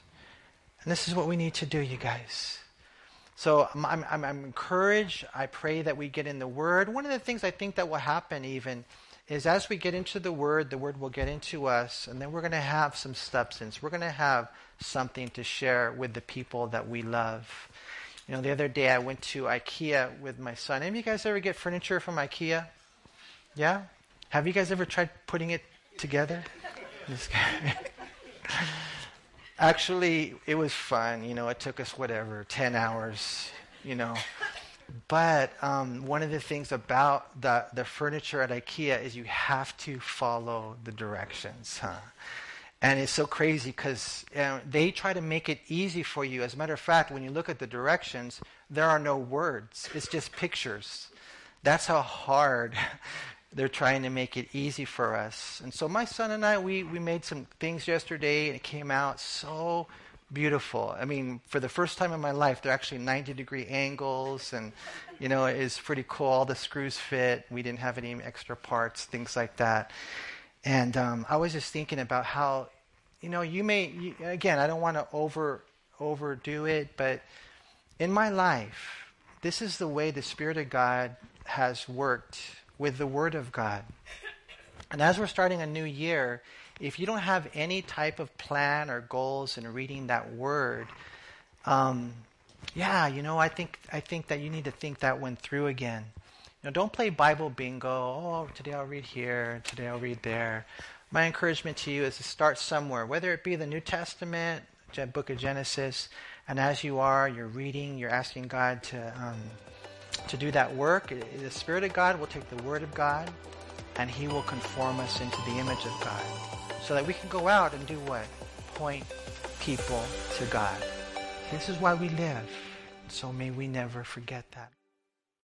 And this is what we need to do, you guys. So I'm, I'm, I'm encouraged. I pray that we get in the Word. One of the things I think that will happen even is as we get into the Word, the Word will get into us, and then we're going to have some substance. We're going to have something to share with the people that we love. You know, the other day I went to IKEA with my son. Any of you guys ever get furniture from IKEA? Yeah? Have you guys ever tried putting it together? Actually, it was fun. You know, it took us whatever, 10 hours, you know. But um, one of the things about the, the furniture at IKEA is you have to follow the directions, huh? And it's so crazy because you know, they try to make it easy for you. As a matter of fact, when you look at the directions, there are no words, it's just pictures. That's how hard they're trying to make it easy for us. And so my son and I, we, we made some things yesterday, and it came out so beautiful. I mean, for the first time in my life, they're actually 90 degree angles, and you know, it's pretty cool. All the screws fit. We didn't have any extra parts, things like that. And um, I was just thinking about how, you know, you may, you, again, I don't want to over overdo it, but in my life, this is the way the Spirit of God has worked with the Word of God. And as we're starting a new year, if you don't have any type of plan or goals in reading that Word, um, yeah, you know, I think I think that you need to think that one through again. You know, don't play Bible bingo. Oh, today I'll read here, today I'll read there. My encouragement to you is to start somewhere, whether it be the New Testament, the book of Genesis, and as you are, you're reading, you're asking God to um, to do that work. The Spirit of God will take the Word of God, and He will conform us into the image of God, so that we can go out and do what? Point people to God. This is why we live. So may we never forget that.